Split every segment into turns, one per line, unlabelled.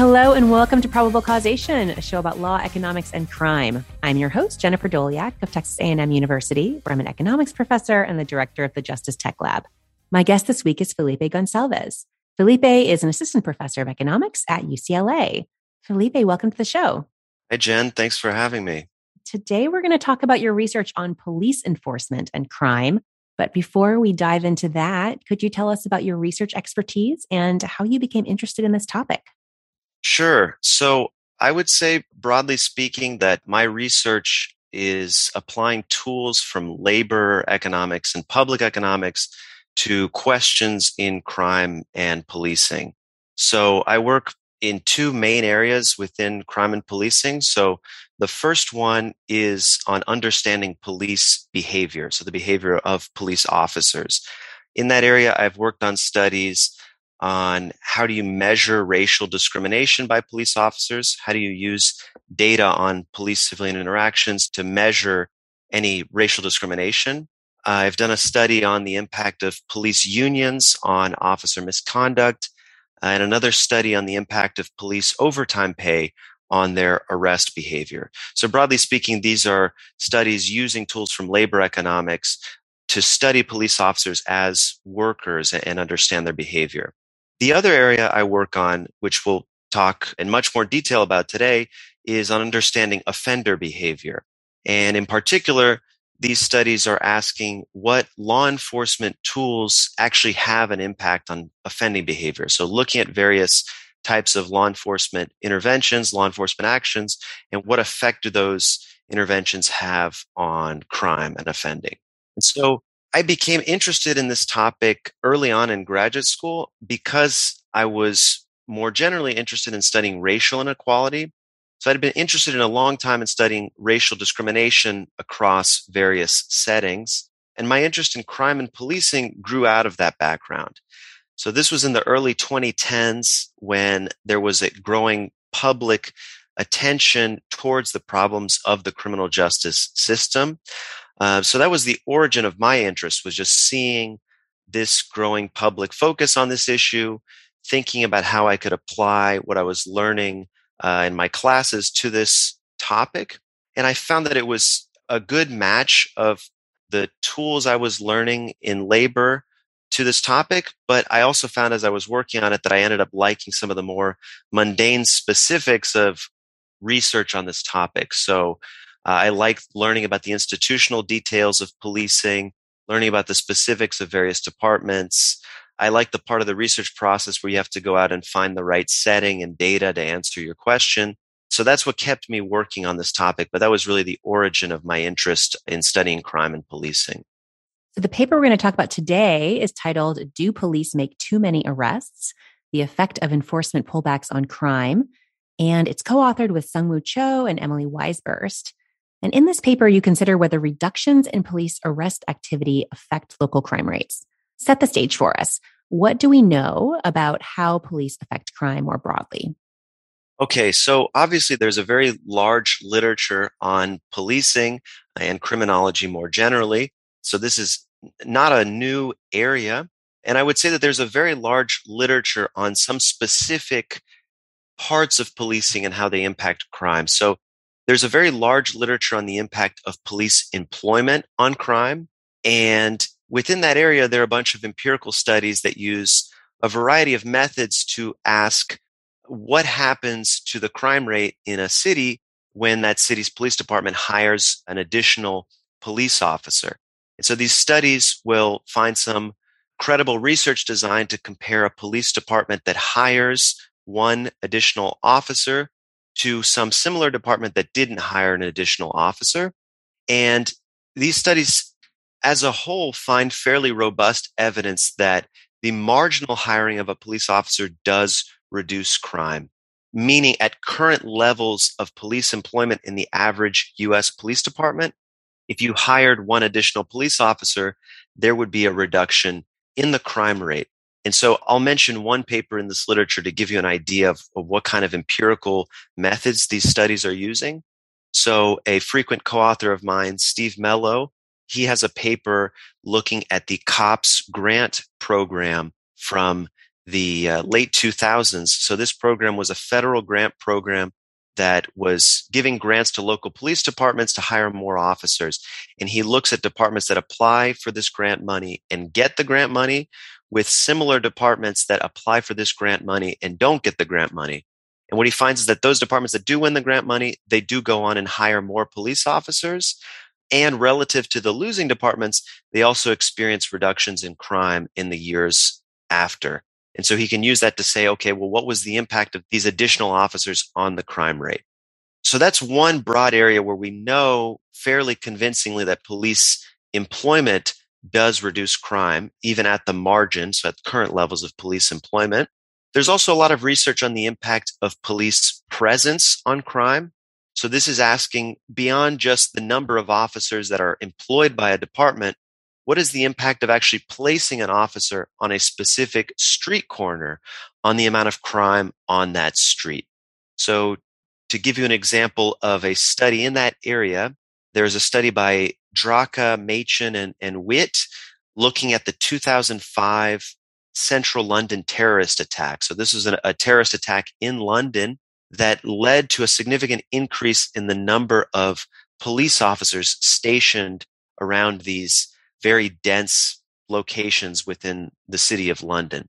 Hello and welcome to Probable Causation, a show about law, economics, and crime. I'm your host, Jennifer Doleac of Texas A&M University, where I'm an economics professor and the director of the Justice Tech Lab. My guest this week is Felipe Goncalves. Felipe is an assistant professor of economics at UCLA. Felipe, welcome to the show.
Hey, Jen. Thanks for having me.
Today, we're going to talk about your research on police enforcement and crime. But before we dive into that, could you tell us about your research expertise and how you became interested in this topic?
Sure. So I would say, broadly speaking, that my research is applying tools from labor economics and public economics to questions in crime and policing. So I work in two main areas within crime and policing. So the first one is on understanding police behavior, so the behavior of police officers. In that area, I've worked on studies on how do you measure racial discrimination by police officers? How do you use data on police civilian interactions to measure any racial discrimination? I've done a study on the impact of police unions on officer misconduct, and another study on the impact of police overtime pay on their arrest behavior. So, broadly speaking, these are studies using tools from labor economics to study police officers as workers and understand their behavior. The other area I work on, which we'll talk in much more detail about today, is on understanding offender behavior. And in particular, these studies are asking what law enforcement tools actually have an impact on offending behavior. So looking at various types of law enforcement interventions, law enforcement actions, and what effect do those interventions have on crime and offending. And so I became interested in this topic early on in graduate school because I was more generally interested in studying racial inequality so I'd been interested in a long time in studying racial discrimination across various settings. And my interest in crime and policing grew out of that background. So this was in the early 2010s when there was a growing public attention towards the problems of the criminal justice system. Uh, so that was the origin of my interest was just seeing this growing public focus on this issue, thinking about how I could apply what I was learning uh, in my classes to this topic. And I found that it was a good match of the tools I was learning in labor to this topic. But I also found as I was working on it that I ended up liking some of the more mundane specifics of research on this topic. So uh, I like learning about the institutional details of policing, learning about the specifics of various departments, I like the part of the research process where you have to go out and find the right setting and data to answer your question. So that's what kept me working on this topic. But that was really the origin of my interest in studying crime and policing.
So the paper we're going to talk about today is titled Do Police Make Too Many Arrests? The Effect of Enforcement Pullbacks on Crime. And it's co authored with Seungwoo Cho and Emily Weisburst. And in this paper, you consider whether reductions in police arrest activity affect local crime rates set the stage for us. What do we know about how police affect crime more broadly?
Okay, so obviously there's a very large literature on policing and criminology more generally. So this is not a new area. And I would say that there's a very large literature on some specific parts of policing and how they impact crime. So there's a very large literature on the impact of police employment on crime. And within that area, there are a bunch of empirical studies that use a variety of methods to ask what happens to the crime rate in a city when that city's police department hires an additional police officer. And so these studies will find some credible research designed to compare a police department that hires one additional officer to some similar department that didn't hire an additional officer. And these studies as a whole find fairly robust evidence that the marginal hiring of a police officer does reduce crime, meaning at current levels of police employment in the average US police department, if you hired one additional police officer, there would be a reduction in the crime rate. And so I'll mention one paper in this literature to give you an idea of, of what kind of empirical methods these studies are using. So a frequent co-author of mine, Steve Mello, he has a paper looking at the COPS grant program from the uh, late 2000s. So this program was a federal grant program that was giving grants to local police departments to hire more officers. And he looks at departments that apply for this grant money and get the grant money with similar departments that apply for this grant money and don't get the grant money. And what he finds is that those departments that do win the grant money, they do go on and hire more police officers. And relative to the losing departments, they also experience reductions in crime in the years after. And so he can use that to say, okay, well, what was the impact of these additional officers on the crime rate? So that's one broad area where we know fairly convincingly that police employment does reduce crime, even at the margin, so at current levels of police employment. There's also a lot of research on the impact of police presence on crime. So this is asking beyond just the number of officers that are employed by a department, what is the impact of actually placing an officer on a specific street corner on the amount of crime on that street? So to give you an example of a study in that area, there's a study by Draca, Machin, and, and Witt looking at the 2005 central London terrorist attack. So this was a, a terrorist attack in London that led to a significant increase in the number of police officers stationed around these very dense locations within the city of London.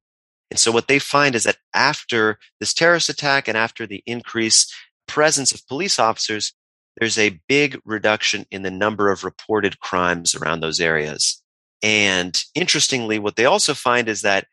And so what they find is that after this terrorist attack and after the increased presence of police officers, there's a big reduction in the number of reported crimes around those areas. And interestingly, what they also find is that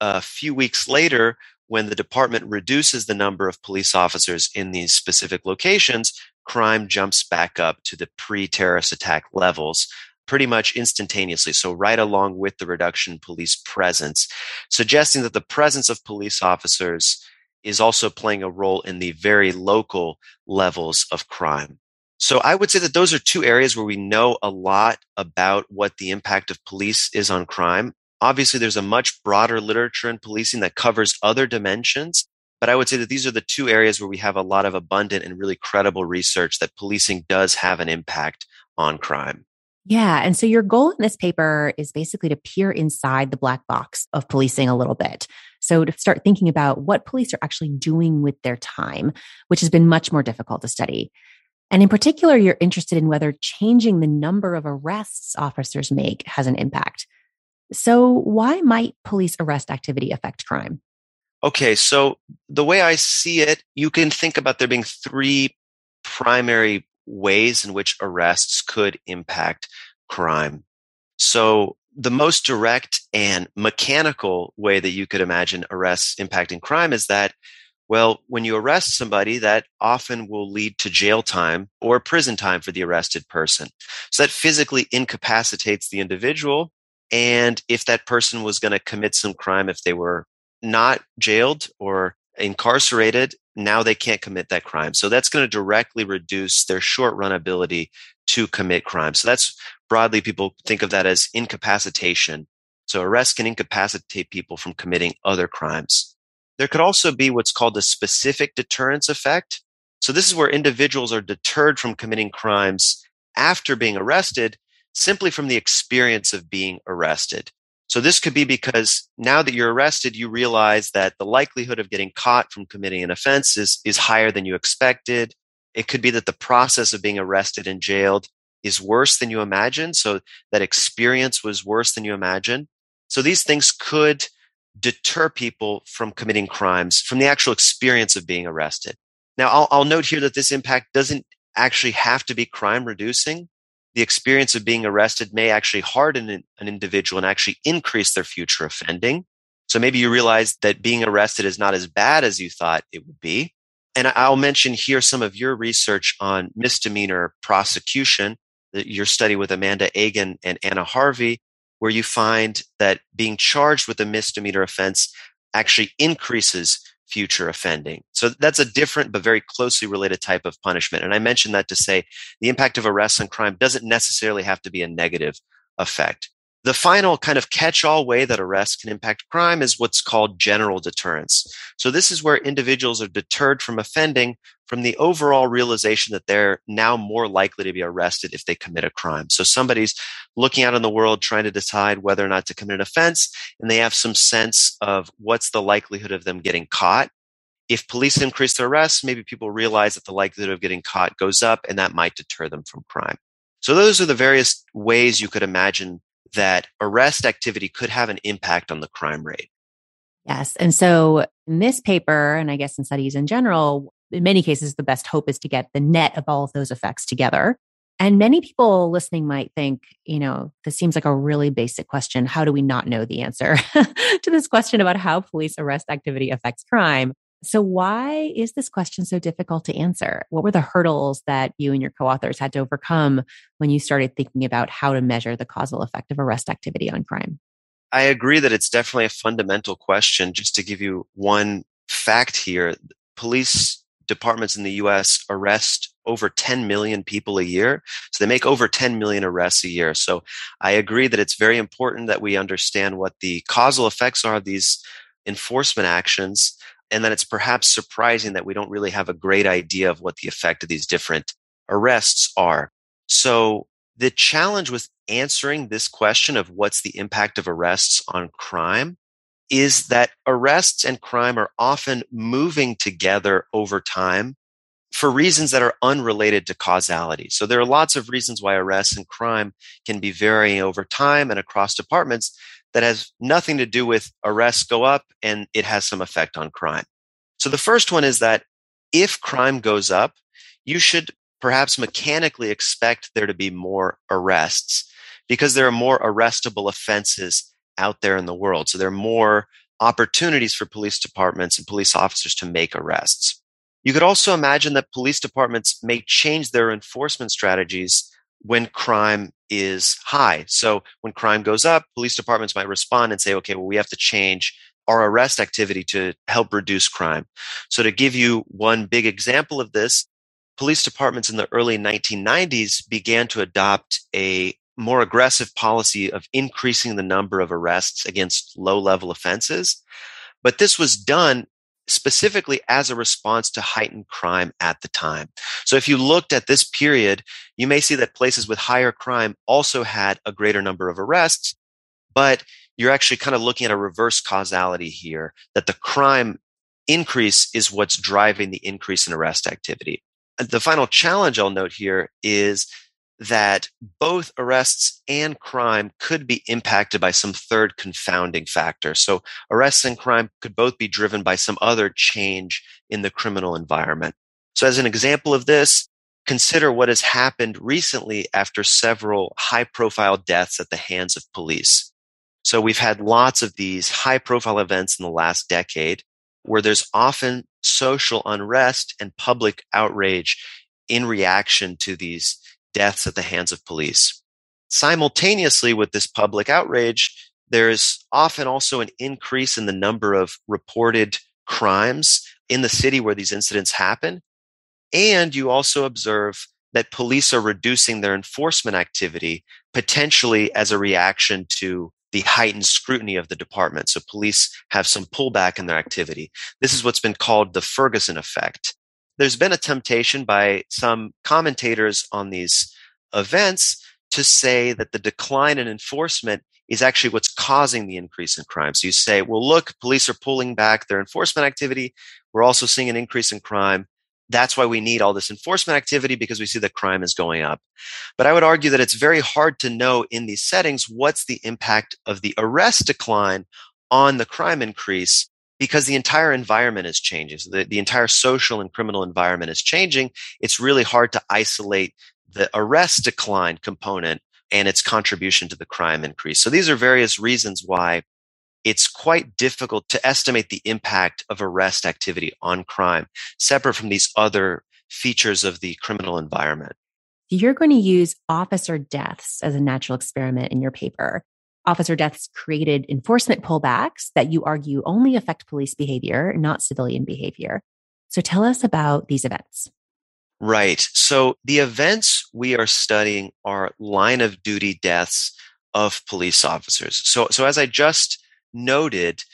a few weeks later, when the department reduces the number of police officers in these specific locations, crime jumps back up to the pre terrorist attack levels pretty much instantaneously. So, right along with the reduction in police presence, suggesting that the presence of police officers is also playing a role in the very local levels of crime. So I would say that those are two areas where we know a lot about what the impact of police is on crime. Obviously, there's a much broader literature in policing that covers other dimensions. But I would say that these are the two areas where we have a lot of abundant and really credible research that policing does have an impact on crime.
Yeah. And so your goal in this paper is basically to peer inside the black box of policing a little bit. So to start thinking about what police are actually doing with their time, which has been much more difficult to study. And in particular, you're interested in whether changing the number of arrests officers make has an impact. So, why might police arrest activity affect crime?
Okay, so the way I see it, you can think about there being three primary ways in which arrests could impact crime. So, the most direct and mechanical way that you could imagine arrests impacting crime is that well, when you arrest somebody, that often will lead to jail time or prison time for the arrested person. So that physically incapacitates the individual. And if that person was going to commit some crime, if they were not jailed or incarcerated, now they can't commit that crime. So that's going to directly reduce their short run ability to commit crime. So that's broadly, people think of that as incapacitation. So arrest can incapacitate people from committing other crimes. There could also be what's called a specific deterrence effect. So this is where individuals are deterred from committing crimes after being arrested simply from the experience of being arrested. So this could be because now that you're arrested, you realize that the likelihood of getting caught from committing an offense is, is higher than you expected. It could be that the process of being arrested and jailed is worse than you imagined. So that experience was worse than you imagined. So these things could deter people from committing crimes from the actual experience of being arrested. Now, I'll, I'll note here that this impact doesn't actually have to be crime reducing. The experience of being arrested may actually harden an, an individual and actually increase their future offending. So maybe you realize that being arrested is not as bad as you thought it would be. And I'll mention here some of your research on misdemeanor prosecution, your study with Amanda Agan and Anna Harvey, where you find that being charged with a misdemeanor offense actually increases future offending. So that's a different but very closely related type of punishment. And I mentioned that to say the impact of arrests on crime doesn't necessarily have to be a negative effect. The final kind of catch all way that arrests can impact crime is what's called general deterrence. So this is where individuals are deterred from offending from the overall realization that they're now more likely to be arrested if they commit a crime. So somebody's looking out in the world trying to decide whether or not to commit an offense, and they have some sense of what's the likelihood of them getting caught. If police increase their arrests, maybe people realize that the likelihood of getting caught goes up, and that might deter them from crime. So those are the various ways you could imagine that arrest activity could have an impact on the crime rate.
Yes. And so in this paper, and I guess in studies in general, in many cases, the best hope is to get the net of all of those effects together. And many people listening might think, you know, this seems like a really basic question. How do we not know the answer to this question about how police arrest activity affects crime? So, why is this question so difficult to answer? What were the hurdles that you and your co authors had to overcome when you started thinking about how to measure the causal effect of arrest activity on crime?
I agree that it's definitely a fundamental question. Just to give you one fact here, police departments in the US arrest over 10 million people a year. So they make over 10 million arrests a year. So I agree that it's very important that we understand what the causal effects are of these enforcement actions. And then it's perhaps surprising that we don't really have a great idea of what the effect of these different arrests are. So the challenge with answering this question of what's the impact of arrests on crime is that arrests and crime are often moving together over time for reasons that are unrelated to causality. So there are lots of reasons why arrests and crime can be varying over time and across departments that has nothing to do with arrests go up and it has some effect on crime. So the first one is that if crime goes up, you should perhaps mechanically expect there to be more arrests because there are more arrestable offenses out there in the world. So there are more opportunities for police departments and police officers to make arrests. You could also imagine that police departments may change their enforcement strategies when crime is high. So when crime goes up, police departments might respond and say, okay, well, we have to change our arrest activity to help reduce crime. So to give you one big example of this, police departments in the early 1990s began to adopt a more aggressive policy of increasing the number of arrests against low level offenses. But this was done specifically as a response to heightened crime at the time. So if you looked at this period, you may see that places with higher crime also had a greater number of arrests, but you're actually kind of looking at a reverse causality here that the crime increase is what's driving the increase in arrest activity. The final challenge I'll note here is that both arrests and crime could be impacted by some third confounding factor. So arrests and crime could both be driven by some other change in the criminal environment. So as an example of this, consider what has happened recently after several high profile deaths at the hands of police. So we've had lots of these high profile events in the last decade where there's often social unrest and public outrage in reaction to these deaths at the hands of police. Simultaneously with this public outrage, there's often also an increase in the number of reported crimes in the city where these incidents happen. And you also observe that police are reducing their enforcement activity potentially as a reaction to the heightened scrutiny of the department. So police have some pullback in their activity. This is what's been called the Ferguson effect there's been a temptation by some commentators on these events to say that the decline in enforcement is actually what's causing the increase in crime. So you say, well, look, police are pulling back their enforcement activity. We're also seeing an increase in crime. That's why we need all this enforcement activity because we see that crime is going up. But I would argue that it's very hard to know in these settings what's the impact of the arrest decline on the crime increase because the entire environment is changing. So the, the entire social and criminal environment is changing. It's really hard to isolate the arrest decline component and its contribution to the crime increase. So these are various reasons why it's quite difficult to estimate the impact of arrest activity on crime, separate from these other features of the criminal environment.
You're going to use officer deaths as a natural experiment in your paper officer deaths created enforcement pullbacks that you argue only affect police behavior, not civilian behavior. So tell us about these events.
Right. So the events we are studying are line of duty deaths of police officers. So, so as I just noted,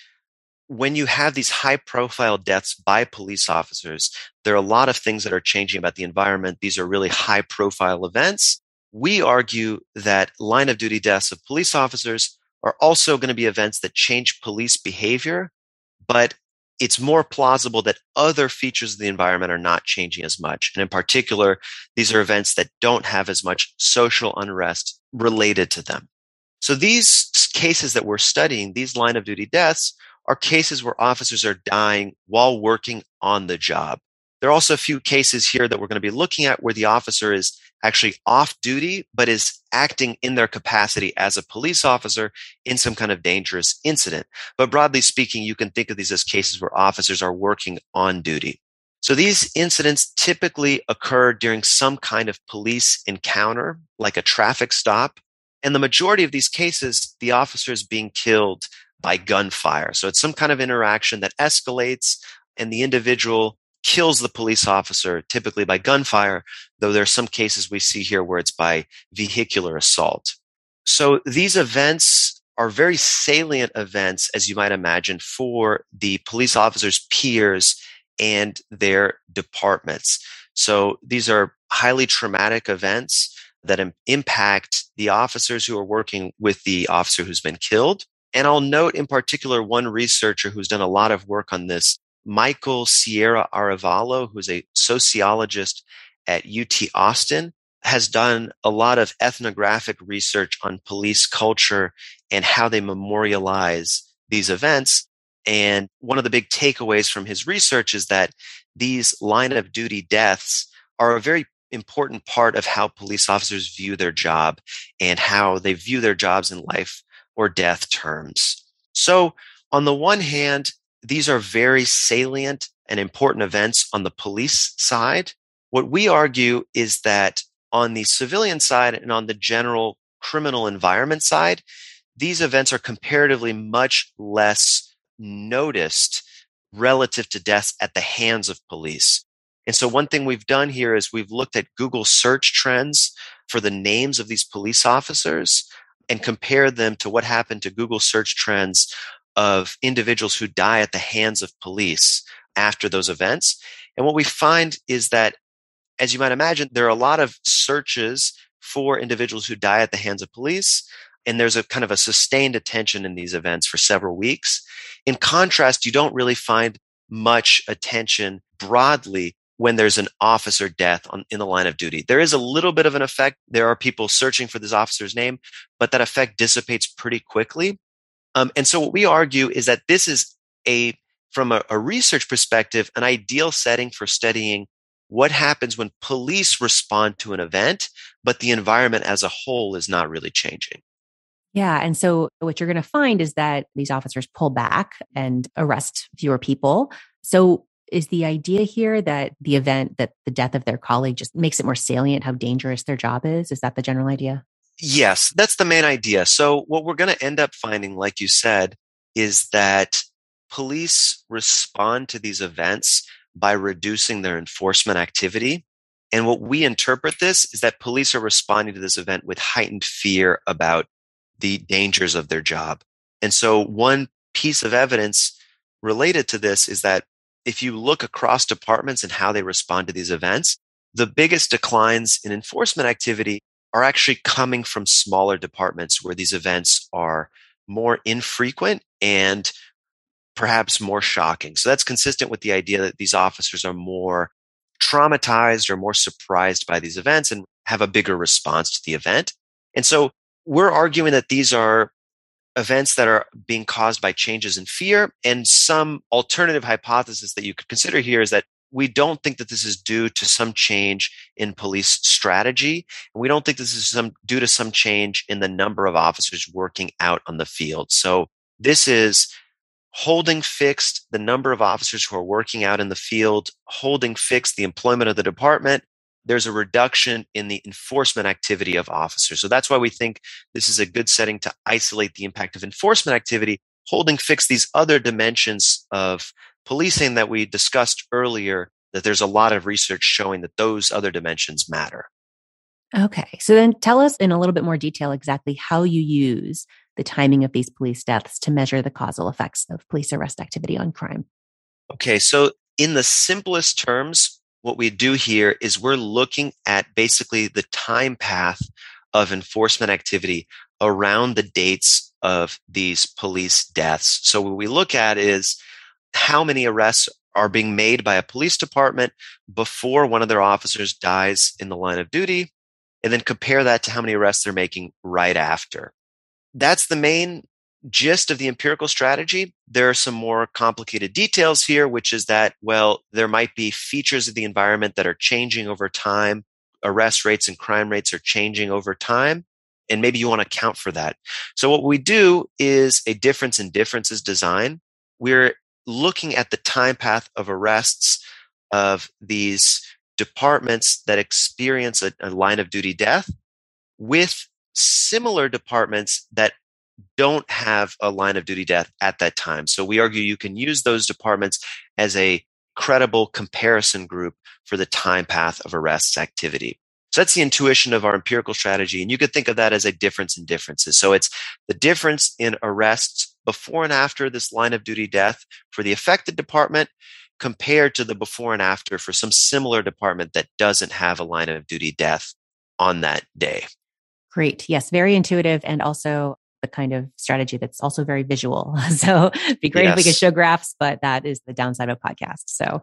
when you have these high profile deaths by police officers, there are a lot of things that are changing about the environment. These are really high profile events. We argue that line of duty deaths of police officers are also going to be events that change police behavior, but it's more plausible that other features of the environment are not changing as much. And in particular, these are events that don't have as much social unrest related to them. So these cases that we're studying, these line of duty deaths, are cases where officers are dying while working on the job. There are also a few cases here that we're going to be looking at where the officer is actually off duty, but is acting in their capacity as a police officer in some kind of dangerous incident. But broadly speaking, you can think of these as cases where officers are working on duty. So these incidents typically occur during some kind of police encounter, like a traffic stop. And the majority of these cases, the officer is being killed by gunfire. So it's some kind of interaction that escalates and the individual kills the police officer, typically by gunfire, though there are some cases we see here where it's by vehicular assault. So these events are very salient events, as you might imagine, for the police officers' peers and their departments. So these are highly traumatic events that impact the officers who are working with the officer who's been killed. And I'll note in particular one researcher who's done a lot of work on this Michael Sierra Arevalo, who's a sociologist at UT Austin, has done a lot of ethnographic research on police culture and how they memorialize these events. And one of the big takeaways from his research is that these line of duty deaths are a very important part of how police officers view their job and how they view their jobs in life or death terms. So on the one hand, these are very salient and important events on the police side. What we argue is that on the civilian side and on the general criminal environment side, these events are comparatively much less noticed relative to deaths at the hands of police. And so one thing we've done here is we've looked at Google search trends for the names of these police officers and compared them to what happened to Google search trends of individuals who die at the hands of police after those events. And what we find is that, as you might imagine, there are a lot of searches for individuals who die at the hands of police. And there's a kind of a sustained attention in these events for several weeks. In contrast, you don't really find much attention broadly when there's an officer death on, in the line of duty. There is a little bit of an effect. There are people searching for this officer's name, but that effect dissipates pretty quickly. Um, and so what we argue is that this is a, from a, a research perspective, an ideal setting for studying what happens when police respond to an event, but the environment as a whole is not really changing.
Yeah. And so what you're going to find is that these officers pull back and arrest fewer people. So is the idea here that the event, that the death of their colleague just makes it more salient how dangerous their job is? Is that the general idea?
Yes, that's the main idea. So, what we're going to end up finding, like you said, is that police respond to these events by reducing their enforcement activity. And what we interpret this is that police are responding to this event with heightened fear about the dangers of their job. And so, one piece of evidence related to this is that if you look across departments and how they respond to these events, the biggest declines in enforcement activity are actually coming from smaller departments where these events are more infrequent and perhaps more shocking. So that's consistent with the idea that these officers are more traumatized or more surprised by these events and have a bigger response to the event. And so we're arguing that these are events that are being caused by changes in fear. And some alternative hypothesis that you could consider here is that we don't think that this is due to some change in police strategy. And we don't think this is some due to some change in the number of officers working out on the field. So this is holding fixed the number of officers who are working out in the field, holding fixed the employment of the department. There's a reduction in the enforcement activity of officers. So that's why we think this is a good setting to isolate the impact of enforcement activity, holding fixed these other dimensions of policing that we discussed earlier, that there's a lot of research showing that those other dimensions matter.
Okay. So then tell us in a little bit more detail exactly how you use the timing of these police deaths to measure the causal effects of police arrest activity on crime?
Okay, so in the simplest terms, what we do here is we're looking at basically the time path of enforcement activity around the dates of these police deaths. So what we look at is how many arrests are being made by a police department before one of their officers dies in the line of duty, and then compare that to how many arrests they're making right after. That's the main gist of the empirical strategy. There are some more complicated details here, which is that, well, there might be features of the environment that are changing over time. Arrest rates and crime rates are changing over time. And maybe you want to account for that. So what we do is a difference in differences design. We're looking at the time path of arrests of these departments that experience a, a line of duty death with similar departments that don't have a line of duty death at that time. So we argue you can use those departments as a credible comparison group for the time path of arrests activity. So that's the intuition of our empirical strategy. And you could think of that as a difference in differences. So it's the difference in arrests before and after this line of duty death for the affected department compared to the before and after for some similar department that doesn't have a line of duty death on that day.
Great. Yes, very intuitive and also the kind of strategy that's also very visual. So it'd be great yes. if we could show graphs, but that is the downside of a podcast. So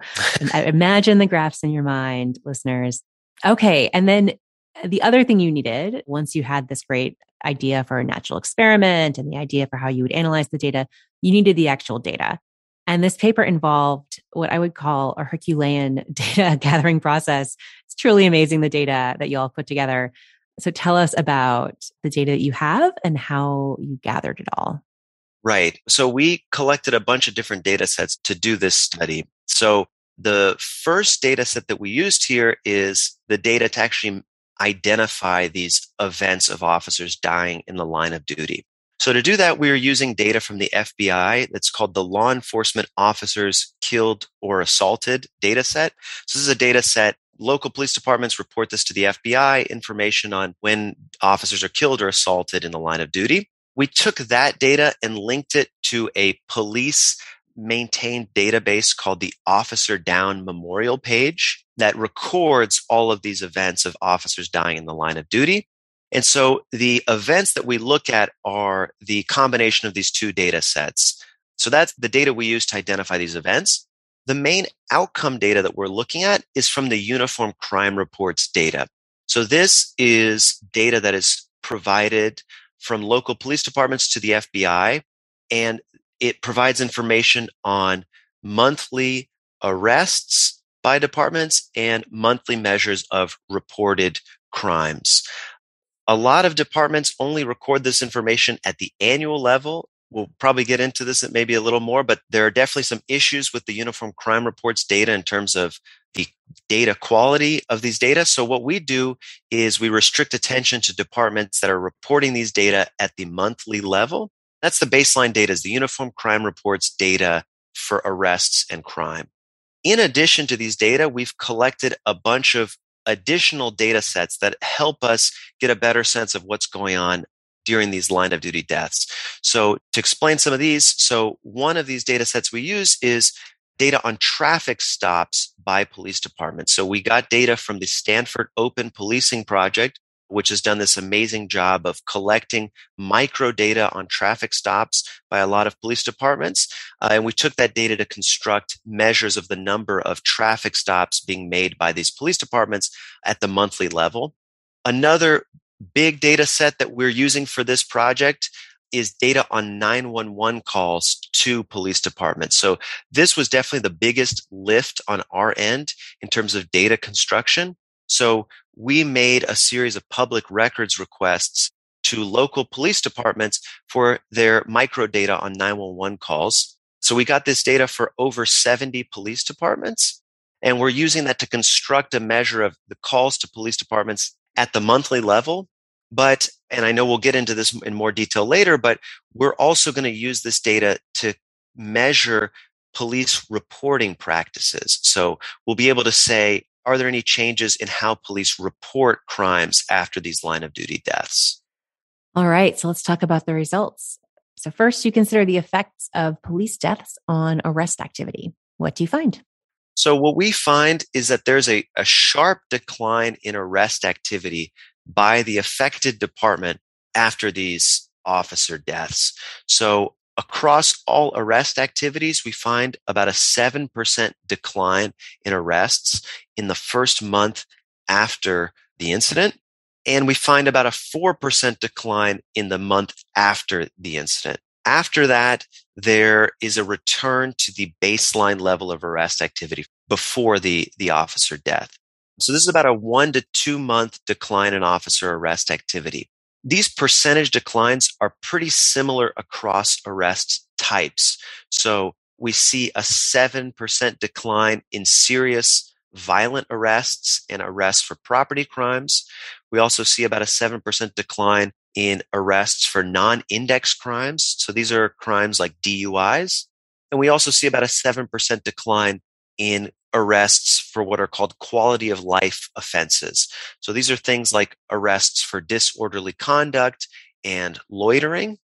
imagine the graphs in your mind, listeners. Okay. And then the other thing you needed once you had this great idea for a natural experiment and the idea for how you would analyze the data, you needed the actual data. And this paper involved what I would call a Herculean data gathering process. It's truly amazing the data that you all put together. So tell us about the data that you have and how you gathered it all.
Right. So we collected a bunch of different data sets to do this study. So the first data set that we used here is the data to actually identify these events of officers dying in the line of duty. So to do that, we are using data from the FBI that's called the Law Enforcement Officers Killed or Assaulted data set. So this is a data set local police departments report this to the FBI, information on when officers are killed or assaulted in the line of duty. We took that data and linked it to a police maintained database called the Officer Down Memorial page that records all of these events of officers dying in the line of duty. And so the events that we look at are the combination of these two data sets. So that's the data we use to identify these events. The main outcome data that we're looking at is from the Uniform Crime Reports data. So this is data that is provided from local police departments to the FBI, and it provides information on monthly arrests by departments and monthly measures of reported crimes. A lot of departments only record this information at the annual level we'll probably get into this maybe a little more, but there are definitely some issues with the Uniform Crime Reports data in terms of the data quality of these data. So what we do is we restrict attention to departments that are reporting these data at the monthly level. That's the baseline data is the Uniform Crime Reports data for arrests and crime. In addition to these data, we've collected a bunch of additional data sets that help us get a better sense of what's going on during these line of duty deaths. So to explain some of these, so one of these data sets we use is data on traffic stops by police departments. So we got data from the Stanford Open Policing Project, which has done this amazing job of collecting micro data on traffic stops by a lot of police departments. Uh, and we took that data to construct measures of the number of traffic stops being made by these police departments at the monthly level. Another big data set that we're using for this project is data on 911 calls to police departments. So this was definitely the biggest lift on our end in terms of data construction. So we made a series of public records requests to local police departments for their micro data on 911 calls. So we got this data for over 70 police departments. And we're using that to construct a measure of the calls to police departments at the monthly level. But, and I know we'll get into this in more detail later, but we're also going to use this data to measure police reporting practices. So we'll be able to say, are there any changes in how police report crimes after these line of duty deaths?
All right, so let's talk about the results. So, first, you consider the effects of police deaths on arrest activity. What do you find?
So, what we find is that there's a, a sharp decline in arrest activity by the affected department after these officer deaths. So, across all arrest activities, we find about a 7% decline in arrests in the first month after the incident. And we find about a 4% decline in the month after the incident. After that, there is a return to the baseline level of arrest activity before the, the officer death. So this is about a one to two month decline in officer arrest activity. These percentage declines are pretty similar across arrest types. So we see a 7% decline in serious violent arrests and arrests for property crimes. We also see about a 7% decline in arrests for non index crimes. So these are crimes like DUIs. And we also see about a 7% decline in arrests for what are called quality of life offenses. So these are things like arrests for disorderly conduct and loitering.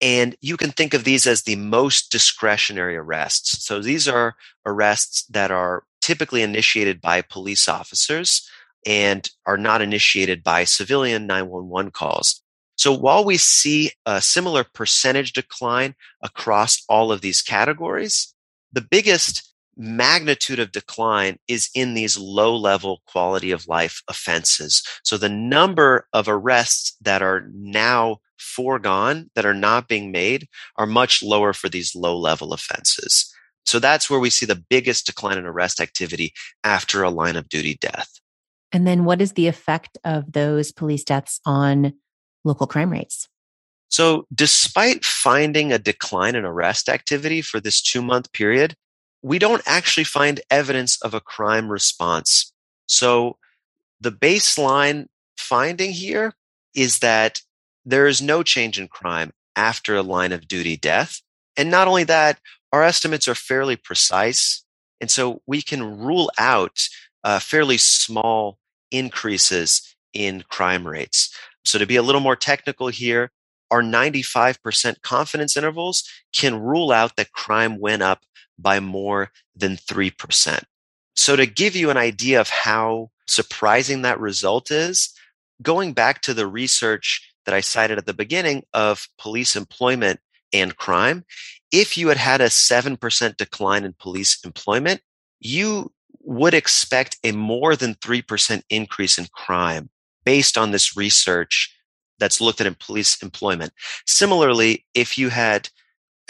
And you can think of these as the most discretionary arrests. So these are arrests that are typically initiated by police officers and are not initiated by civilian 911 calls. So while we see a similar percentage decline across all of these categories, the biggest magnitude of decline is in these low level quality of life offenses. So the number of arrests that are now foregone, that are not being made, are much lower for these low level offenses. So that's where we see the biggest decline in arrest activity after a line of duty death.
And then what is the effect of those police deaths on local crime rates.
So, despite finding a decline in arrest activity for this two month period, we don't actually find evidence of a crime response. So, the baseline finding here is that there is no change in crime after a line of duty death. And not only that, our estimates are fairly precise. And so we can rule out uh, fairly small increases in crime rates. So to be a little more technical here, our 95% confidence intervals can rule out that crime went up by more than 3%. So to give you an idea of how surprising that result is, going back to the research that I cited at the beginning of police employment and crime, if you had had a 7% decline in police employment, you would expect a more than 3% increase in crime based on this research that's looked at in police employment. Similarly, if you had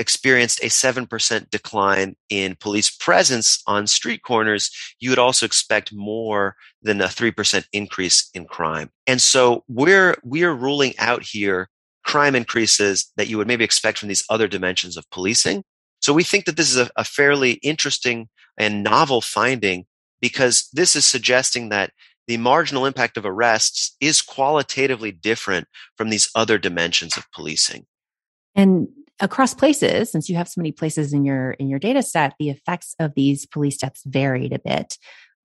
experienced a 7% decline in police presence on street corners, you would also expect more than a 3% increase in crime. And so we're, we're ruling out here crime increases that you would maybe expect from these other dimensions of policing. So we think that this is a, a fairly interesting and novel finding because this is suggesting that the marginal impact of arrests is qualitatively different from these other dimensions of policing.
And across places, since you have so many places in your in your data set, the effects of these police deaths varied a bit.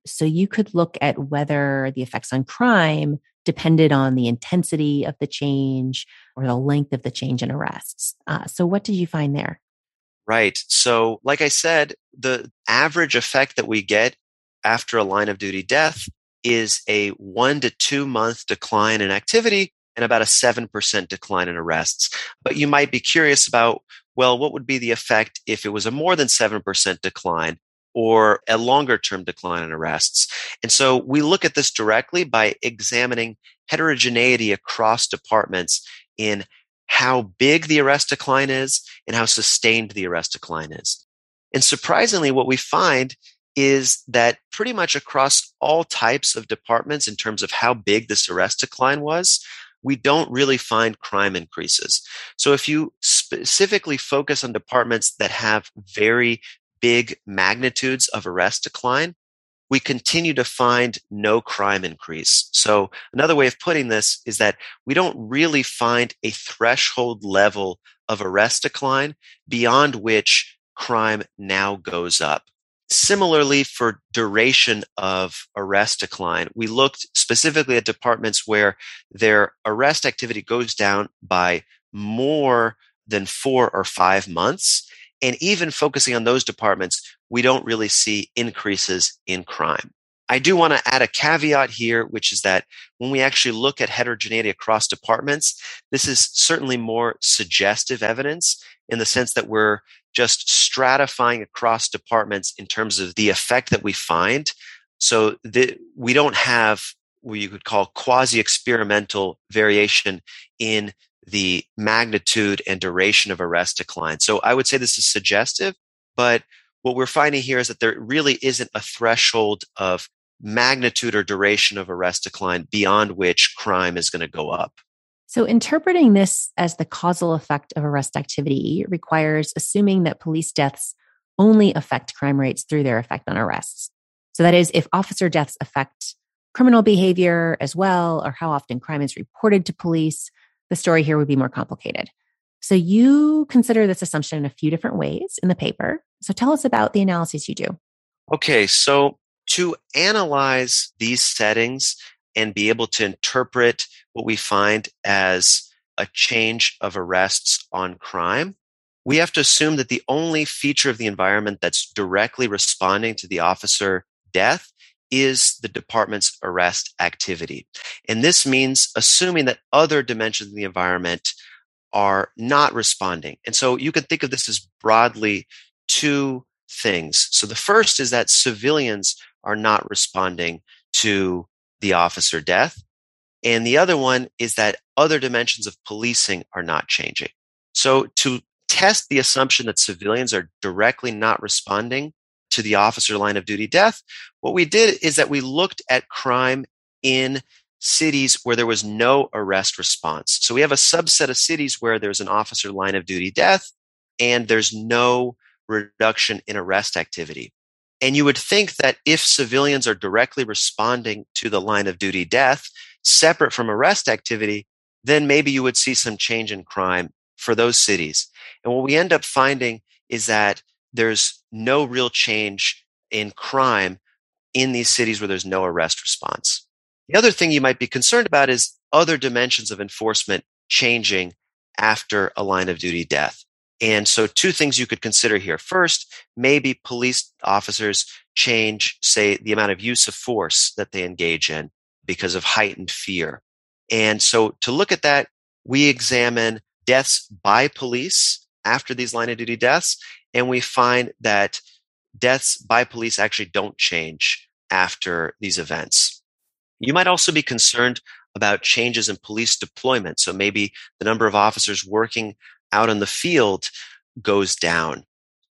So you could look at whether the effects on crime depended on the intensity of the change or the length of the change in arrests. Uh, so what did you find there?
Right. So, like I said, the average effect that we get after a line of duty death is a one to two month decline in activity and about a 7% decline in arrests. But you might be curious about, well, what would be the effect if it was a more than 7% decline or a longer term decline in arrests? And so we look at this directly by examining heterogeneity across departments in how big the arrest decline is and how sustained the arrest decline is. And surprisingly, what we find is that pretty much across all types of departments, in terms of how big this arrest decline was, we don't really find crime increases. So if you specifically focus on departments that have very big magnitudes of arrest decline, we continue to find no crime increase. So another way of putting this is that we don't really find a threshold level of arrest decline beyond which crime now goes up. Similarly, for duration of arrest decline, we looked specifically at departments where their arrest activity goes down by more than four or five months. And even focusing on those departments, we don't really see increases in crime. I do want to add a caveat here, which is that when we actually look at heterogeneity across departments, this is certainly more suggestive evidence in the sense that we're just stratifying across departments in terms of the effect that we find. So the, we don't have what you could call quasi experimental variation in the magnitude and duration of arrest decline. So I would say this is suggestive, but what we're finding here is that there really isn't a threshold of magnitude or duration of arrest decline beyond which crime is going to go up.
So, interpreting this as the causal effect of arrest activity requires assuming that police deaths only affect crime rates through their effect on arrests. So, that is, if officer deaths affect criminal behavior as well, or how often crime is reported to police, the story here would be more complicated. So, you consider this assumption in a few different ways in the paper. So, tell us about the analyses you do.
Okay, so to analyze these settings and be able to interpret what we find as a change of arrests on crime, we have to assume that the only feature of the environment that's directly responding to the officer death is the department's arrest activity. And this means assuming that other dimensions of the environment are not responding. And so you can think of this as broadly two things. So the first is that civilians are not responding to the officer death. And the other one is that other dimensions of policing are not changing. So to test the assumption that civilians are directly not responding to the officer line of duty death, what we did is that we looked at crime in cities where there was no arrest response. So we have a subset of cities where there's an officer line of duty death and there's no reduction in arrest activity. And you would think that if civilians are directly responding to the line of duty death, separate from arrest activity, then maybe you would see some change in crime for those cities. And what we end up finding is that there's no real change in crime in these cities where there's no arrest response. The other thing you might be concerned about is other dimensions of enforcement changing after a line of duty death. And so, two things you could consider here. First, maybe police officers change, say, the amount of use of force that they engage in because of heightened fear. And so, to look at that, we examine deaths by police after these line of duty deaths, and we find that deaths by police actually don't change after these events. You might also be concerned about changes in police deployment. So maybe the number of officers working out in the field goes down.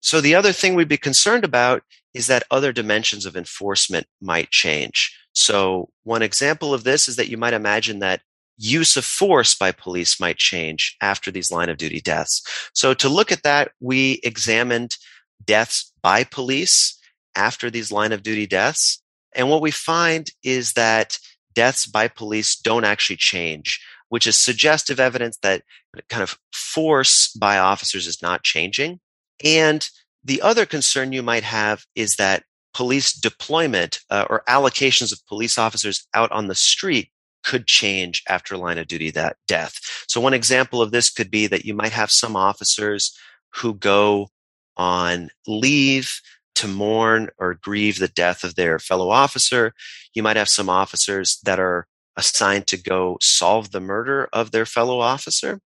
So the other thing we'd be concerned about is that other dimensions of enforcement might change. So one example of this is that you might imagine that use of force by police might change after these line of duty deaths. So to look at that, we examined deaths by police after these line of duty deaths. And what we find is that deaths by police don't actually change which is suggestive evidence that kind of force by officers is not changing. And the other concern you might have is that police deployment uh, or allocations of police officers out on the street could change after line of duty that death. So one example of this could be that you might have some officers who go on leave to mourn or grieve the death of their fellow officer. You might have some officers that are assigned to go solve the murder of their fellow officer.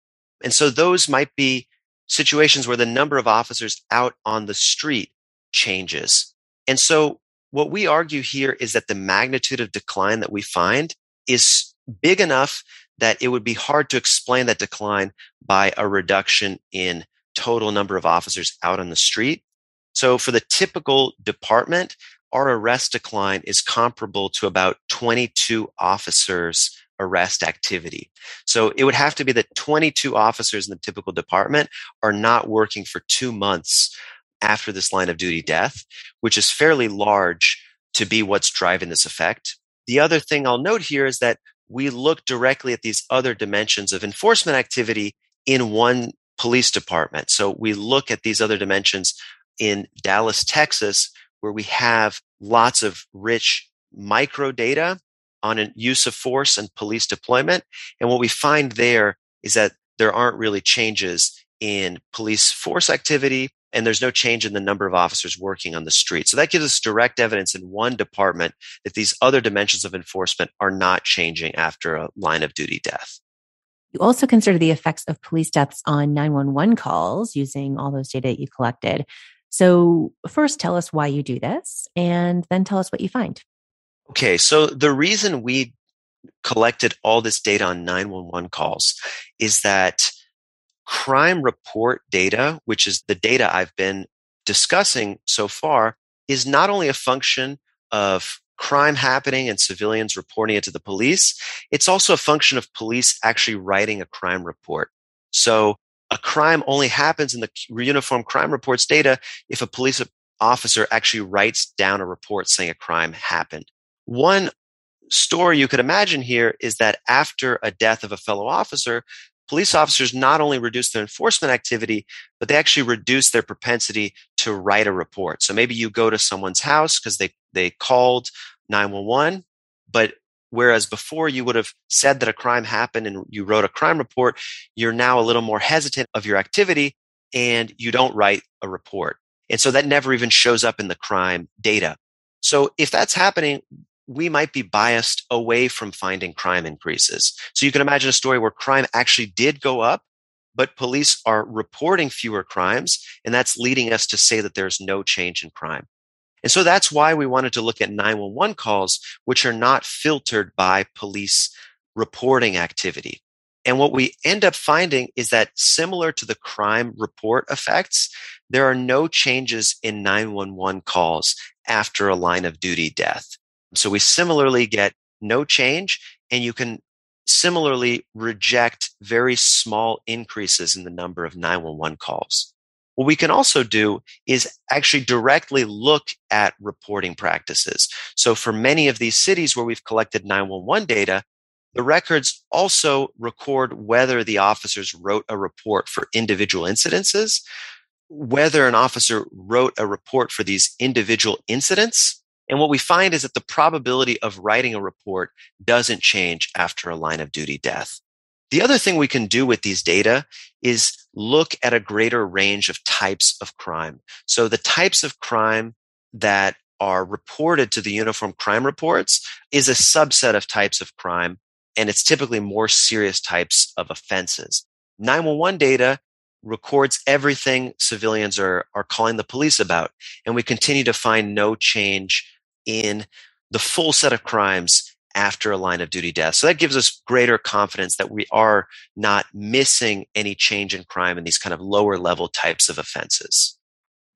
And so those might be situations where the number of officers out on the street changes. And so what we argue here is that the magnitude of decline that we find is big enough that it would be hard to explain that decline by a reduction in total number of officers out on the street. So for the typical department, our arrest decline is comparable to about 22 officers arrest activity. So it would have to be that 22 officers in the typical department are not working for two months after this line of duty death, which is fairly large to be what's driving this effect. The other thing I'll note here is that we look directly at these other dimensions of enforcement activity in one police department. So we look at these other dimensions in Dallas, Texas, where we have lots of rich micro data on use of force and police deployment. And what we find there is that there aren't really changes in police force activity and there's no change in the number of officers working on the street. So that gives us direct evidence in one department that these other dimensions of enforcement are not changing after a line of duty death.
You also consider the effects of police deaths on 911 calls using all those data that you collected. So, first, tell us why you do this, and then tell us what you find.
Okay, so the reason we collected all this data on 911 calls is that crime report data, which is the data I've been discussing so far, is not only a function of crime happening and civilians reporting it to the police, it's also a function of police actually writing a crime report. So a crime only happens in the uniform crime reports data if a police officer actually writes down a report saying a crime happened. One story you could imagine here is that after a death of a fellow officer, police officers not only reduce their enforcement activity, but they actually reduce their propensity to write a report. So maybe you go to someone's house because they, they called 911, but whereas before you would have said that a crime happened and you wrote a crime report, you're now a little more hesitant of your activity and you don't write a report. And so that never even shows up in the crime data. So if that's happening, we might be biased away from finding crime increases. So you can imagine a story where crime actually did go up, but police are reporting fewer crimes, and that's leading us to say that there's no change in crime. And so that's why we wanted to look at 911 calls, which are not filtered by police reporting activity. And what we end up finding is that similar to the crime report effects, there are no changes in 911 calls after a line of duty death. So we similarly get no change and you can similarly reject very small increases in the number of 911 calls. What we can also do is actually directly look at reporting practices. So for many of these cities where we've collected 911 data, the records also record whether the officers wrote a report for individual incidences, whether an officer wrote a report for these individual incidents, and what we find is that the probability of writing a report doesn't change after a line of duty death. The other thing we can do with these data is look at a greater range of types of crime. So the types of crime that are reported to the uniform crime reports is a subset of types of crime, and it's typically more serious types of offenses. 911 data records everything civilians are, are calling the police about, and we continue to find no change in the full set of crimes after a line of duty death. So that gives us greater confidence that we are not missing any change in crime in these kind of lower level types of offenses.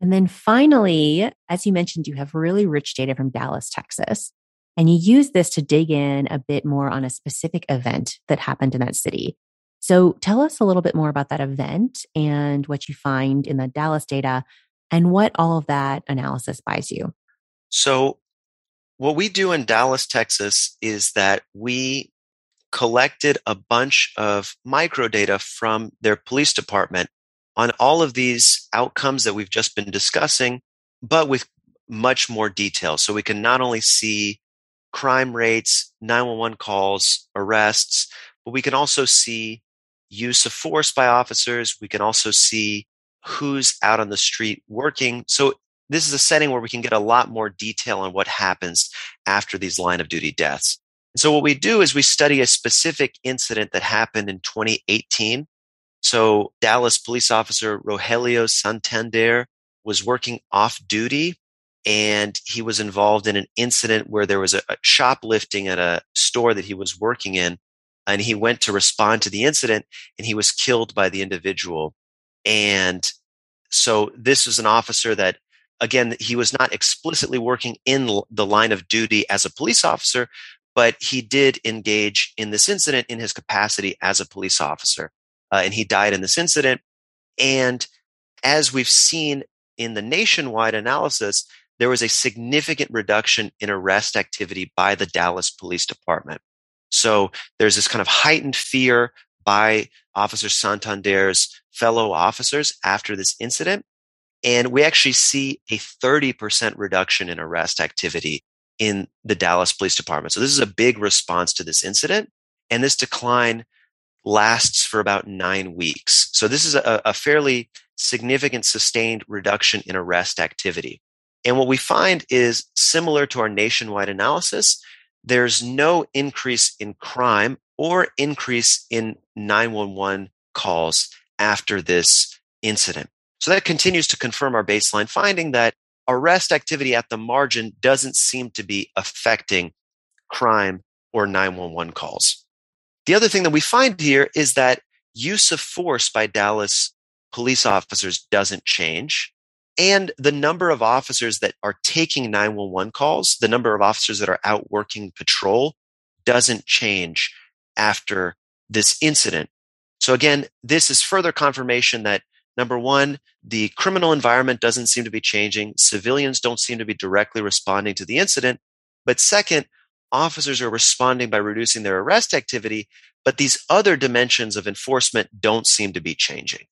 And then finally, as you mentioned, you have really rich data from Dallas, Texas. And you use this to dig in a bit more on a specific event that happened in that city. So tell us a little bit more about that event and what you find in the Dallas data and what all of that analysis buys you.
So what we do in Dallas, Texas is that we collected a bunch of microdata from their police department on all of these outcomes that we've just been discussing, but with much more detail. So we can not only see crime rates, 911 calls, arrests, but we can also see use of force by officers. We can also see who's out on the street working. So this is a setting where we can get a lot more detail on what happens after these line of duty deaths. And so what we do is we study a specific incident that happened in 2018. So Dallas police officer Rogelio Santander was working off duty and he was involved in an incident where there was a, a shoplifting at a store that he was working in and he went to respond to the incident and he was killed by the individual and so this was an officer that again, he was not explicitly working in the line of duty as a police officer, but he did engage in this incident in his capacity as a police officer. Uh, and he died in this incident. And as we've seen in the nationwide analysis, there was a significant reduction in arrest activity by the Dallas Police Department. So there's this kind of heightened fear by Officer Santander's fellow officers after this incident. And we actually see a 30% reduction in arrest activity in the Dallas Police Department. So this is a big response to this incident. And this decline lasts for about nine weeks. So this is a, a fairly significant sustained reduction in arrest activity. And what we find is similar to our nationwide analysis, there's no increase in crime or increase in 911 calls after this incident. So that continues to confirm our baseline finding that arrest activity at the margin doesn't seem to be affecting crime or 911 calls. The other thing that we find here is that use of force by Dallas police officers doesn't change. And the number of officers that are taking 911 calls, the number of officers that are out working patrol doesn't change after this incident. So again, this is further confirmation that number one, the criminal environment doesn't seem to be changing. Civilians don't seem to be directly responding to the incident. But second, officers are responding by reducing their arrest activity, but these other dimensions of enforcement don't seem to be changing.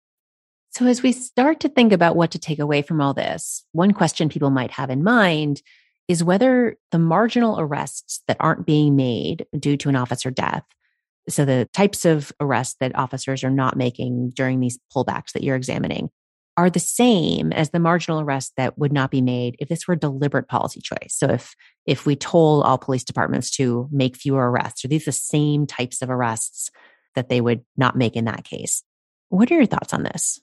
So, as we start to think about what to take away from all this, one question people might have in mind is whether the marginal arrests that aren't being made due to an officer death, so the types of arrests that officers are not making during these pullbacks that you're examining, are the same as the marginal arrests that would not be made if this were a deliberate policy choice. So if if we told all police departments to make fewer arrests, are these the same types of arrests that they would not make in that case? What are your thoughts on this?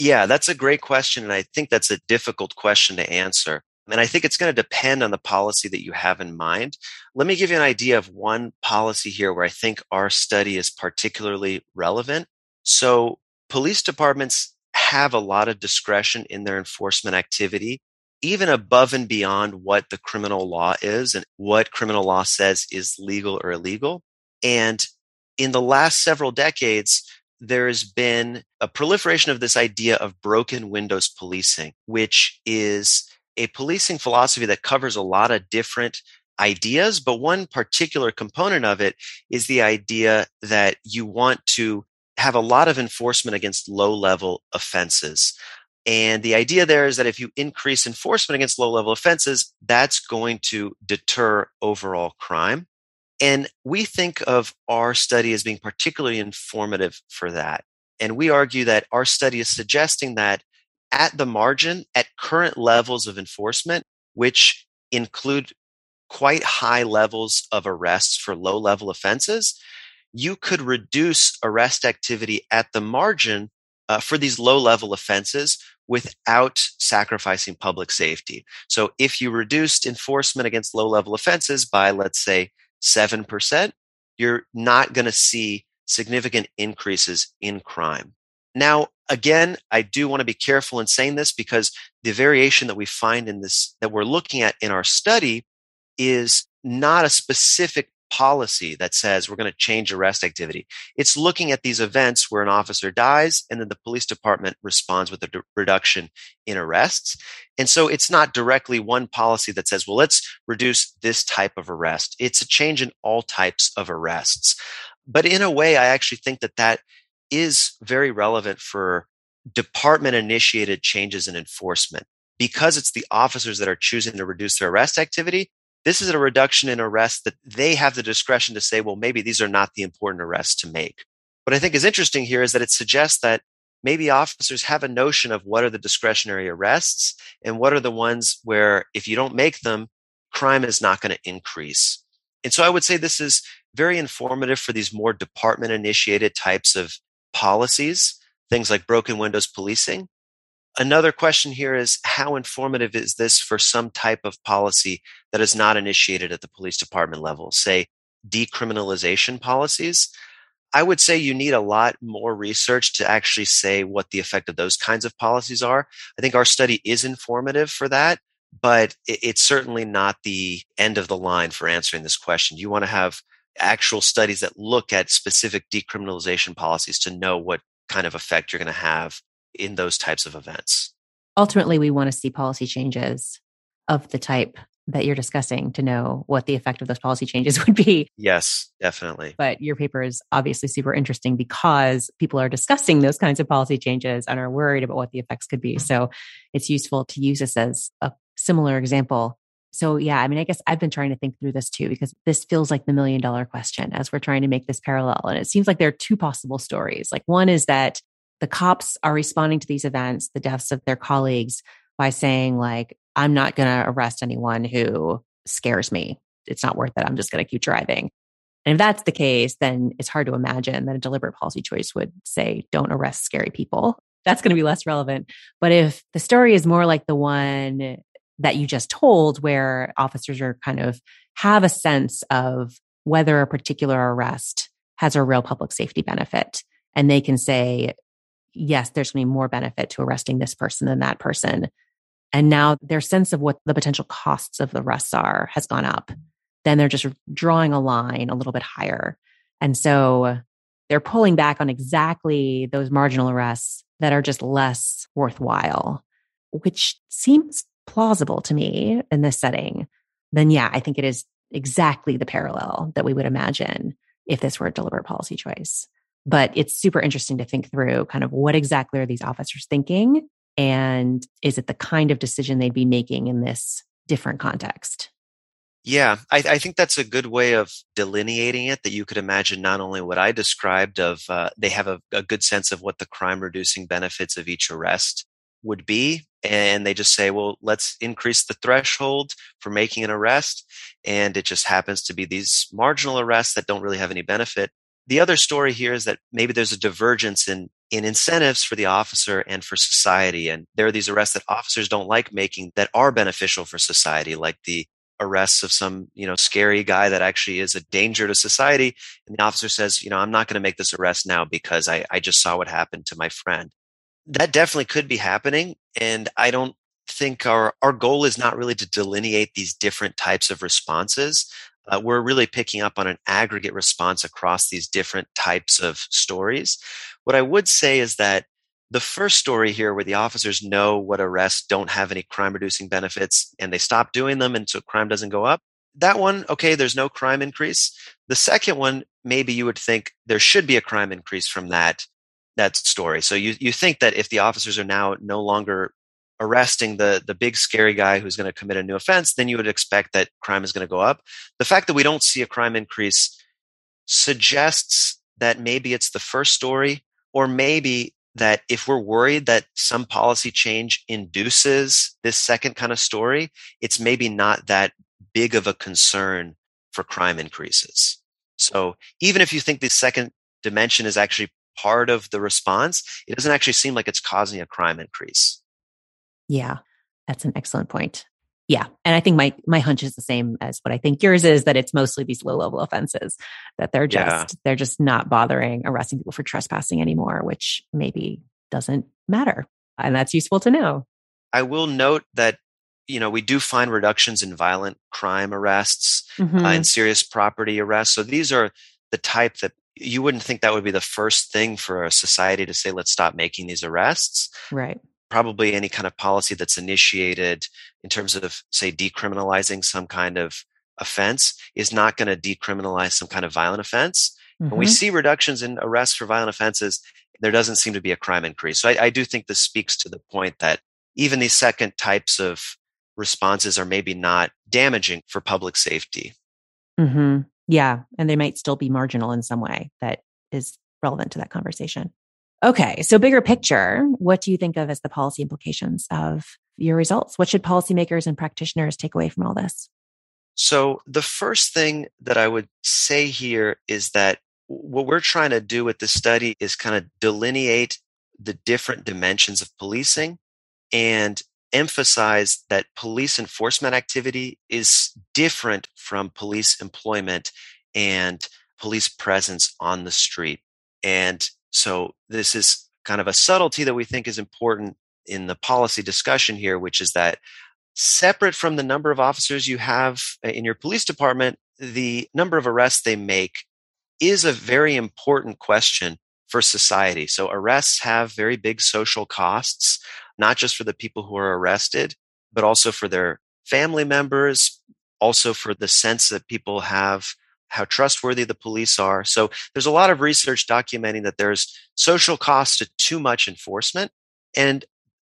Yeah, that's a great question. And I think that's a difficult question to answer. And I think it's going to depend on the policy that you have in mind. Let me give you an idea of one policy here where I think our study is particularly relevant. So, police departments have a lot of discretion in their enforcement activity, even above and beyond what the criminal law is and what criminal law says is legal or illegal. And in the last several decades, there's been a proliferation of this idea of broken windows policing, which is a policing philosophy that covers a lot of different ideas, but one particular component of it is the idea that you want to have a lot of enforcement against low level offenses. And the idea there is that if you increase enforcement against low level offenses, that's going to deter overall crime. And we think of our study as being particularly informative for that. And we argue that our study is suggesting that at the margin, at current levels of enforcement, which include quite high levels of arrests for low level offenses, you could reduce arrest activity at the margin uh, for these low level offenses without sacrificing public safety. So if you reduced enforcement against low level offenses by, let's say, 7%, you're not going to see significant increases in crime. Now, again, I do want to be careful in saying this because the variation that we find in this, that we're looking at in our study, is not a specific policy that says we're going to change arrest activity. It's looking at these events where an officer dies and then the police department responds with a reduction in arrests. And so it's not directly one policy that says, well, let's reduce this type of arrest. It's a change in all types of arrests. But in a way, I actually think that that is very relevant for department initiated changes in enforcement because it's the officers that are choosing to reduce their arrest activity this is a reduction in arrests that they have the discretion to say, well, maybe these are not the important arrests to make. What I think is interesting here is that it suggests that maybe officers have a notion of what are the discretionary arrests and what are the ones where if you don't make them, crime is not going to increase. And so I would say this is very informative for these more department initiated types of policies, things like broken windows policing, Another question here is how informative is this for some type of policy that is not initiated at the police department level, say decriminalization policies? I would say you need a lot more research to actually say what the effect of those kinds of policies are. I think our study is informative for that, but it's certainly not the end of the line for answering this question. You want to have actual studies that look at specific decriminalization policies to know what kind of effect you're going to have in those types of events.
Ultimately, we want to see policy changes of the type that you're discussing to know what the effect of those policy changes would be.
Yes, definitely.
But your paper is obviously super interesting because people are discussing those kinds of policy changes and are worried about what the effects could be. Mm-hmm. So it's useful to use this as a similar example. So, yeah, I mean, I guess I've been trying to think through this too, because this feels like the million dollar question as we're trying to make this parallel. And it seems like there are two possible stories. Like, one is that the cops are responding to these events, the deaths of their colleagues, by saying, like, I'm not going to arrest anyone who scares me. It's not worth it. I'm just going to keep driving. And if that's the case, then it's hard to imagine that a deliberate policy choice would say, don't arrest scary people. That's going to be less relevant. But if the story is more like the one that you just told, where officers are kind of have a sense of whether a particular arrest has a real public safety benefit, and they can say, yes, there's going to be more benefit to arresting this person than that person. And now their sense of what the potential costs of the arrests are has gone up, then they're just drawing a line a little bit higher. And so they're pulling back on exactly those marginal arrests that are just less worthwhile, which seems plausible to me in this setting. Then, yeah, I think it is exactly the parallel that we would imagine if this were a deliberate policy choice. But it's super interesting to think through kind of what exactly are these officers thinking and is it the kind of decision they'd be making in this different context?
Yeah, I, I, think that's a good way of delineating it. That you could imagine not only what I described of uh, they have a, a good sense of what the crime reducing benefits of each arrest would be, and they just say, well, let's increase the threshold for making an arrest, and it just happens to be these marginal arrests that don't really have any benefit. The other story here is that maybe there's a divergence in in incentives for the officer and for society. And there are these arrests that officers don't like making that are beneficial for society, like the arrests of some, you know, scary guy that actually is a danger to society. And the officer says, you know, I'm not going to make this arrest now because I, I just saw what happened to my friend. That definitely could be happening. And I don't think our, our goal is not really to delineate these different types of responses uh, we're really picking up on an aggregate response across these different types of stories. What I would say is that the first story here, where the officers know what arrests don't have any crime reducing benefits and they stop doing them, and so crime doesn't go up, that one, okay, there's no crime increase. The second one, maybe you would think there should be a crime increase from that that story. So you you think that if the officers are now no longer arresting the the big scary guy who's going to commit a new offense, then you would expect that crime is going to go up. The fact that we don't see a crime increase suggests that maybe it's the first story, or maybe that if we're worried that some policy change induces this second kind of story, it's maybe not that big of a concern for crime increases. So even if you think the second dimension is actually part of the response, it doesn't actually seem like it's causing a crime increase.
Yeah, that's an excellent point. Yeah, and I think my my hunch is the same as what I think yours is that it's mostly these low level offenses that they're just yeah. they're just not bothering arresting people for trespassing anymore, which maybe doesn't matter, and that's useful to know.
I will note that you know we do find reductions in violent crime arrests mm-hmm. uh, and serious property arrests. So these are the type that you wouldn't think that would be the first thing for a society to say let's stop making these arrests.
Right
probably any kind of policy that's initiated in terms of, say, decriminalizing some kind of offense is not going to decriminalize some kind of violent offense. Mm-hmm. When we see reductions in arrests for violent offenses, there doesn't seem to be a crime increase. So I, I do think this speaks to the point that even these second types of responses are maybe not damaging for public safety.
Mm-hmm. Yeah. And they might still be marginal in some way that is relevant to that conversation. Okay, so bigger picture, what do you think of as the policy implications of your results? What should policymakers and practitioners take away from all this?
So, the first thing that I would say here is that what we're trying to do with this study is kind of delineate the different dimensions of policing and emphasize that police enforcement activity is different from police employment and police presence on the street. And so this is kind of a subtlety that we think is important in the policy discussion here, which is that separate from the number of officers you have uh, in your police department, the number of arrests they make is a very important question for society. So arrests have very big social costs, not just for the people who are arrested, but also for their family members, also for the sense that people have how trustworthy the police are. So there's a lot of research documenting that there's social cost to too much enforcement. And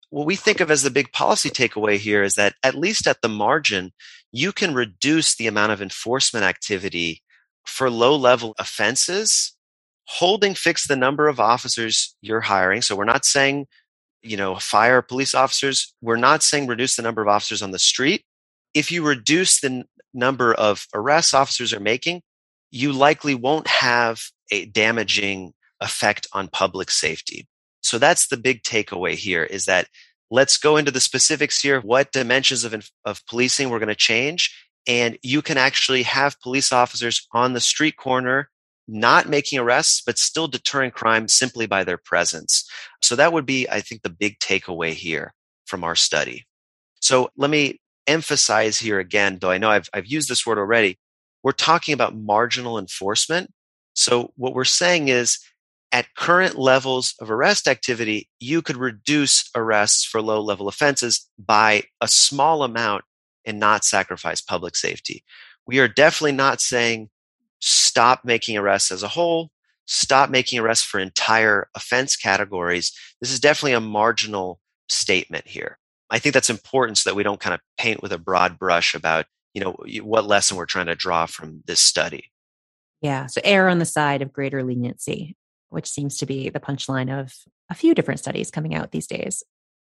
what we think of as the big policy takeaway here is that at least at the margin, you can reduce the amount of enforcement activity for low level offenses, holding fixed the number of officers you're hiring. So we're not saying, you know, fire police officers. We're not saying reduce the number of officers on the street. If you reduce the number of arrests officers are making, you likely won't have a damaging effect on public safety. So that's the big takeaway here is that let's go into the specifics here. What dimensions of, of policing we're going to change. And you can actually have police officers on the street corner, not making arrests, but still deterring crime simply by their presence. So that would be, I think, the big takeaway here from our study. So let me emphasize here again, though I know I've, I've used this word already, we're talking about marginal enforcement. So what we're saying is at current levels of arrest activity, you could reduce arrests for low level offenses by a small amount and not sacrifice public safety. We are definitely not saying stop making arrests as a whole, stop making arrests for entire offense categories. This is definitely a marginal statement here. I think that's important so that we don't kind of paint with a broad brush about, you know, what lesson we're trying to draw from this study.
Yeah. So err on the side of greater leniency which seems to be the punchline of a few different studies coming out these days,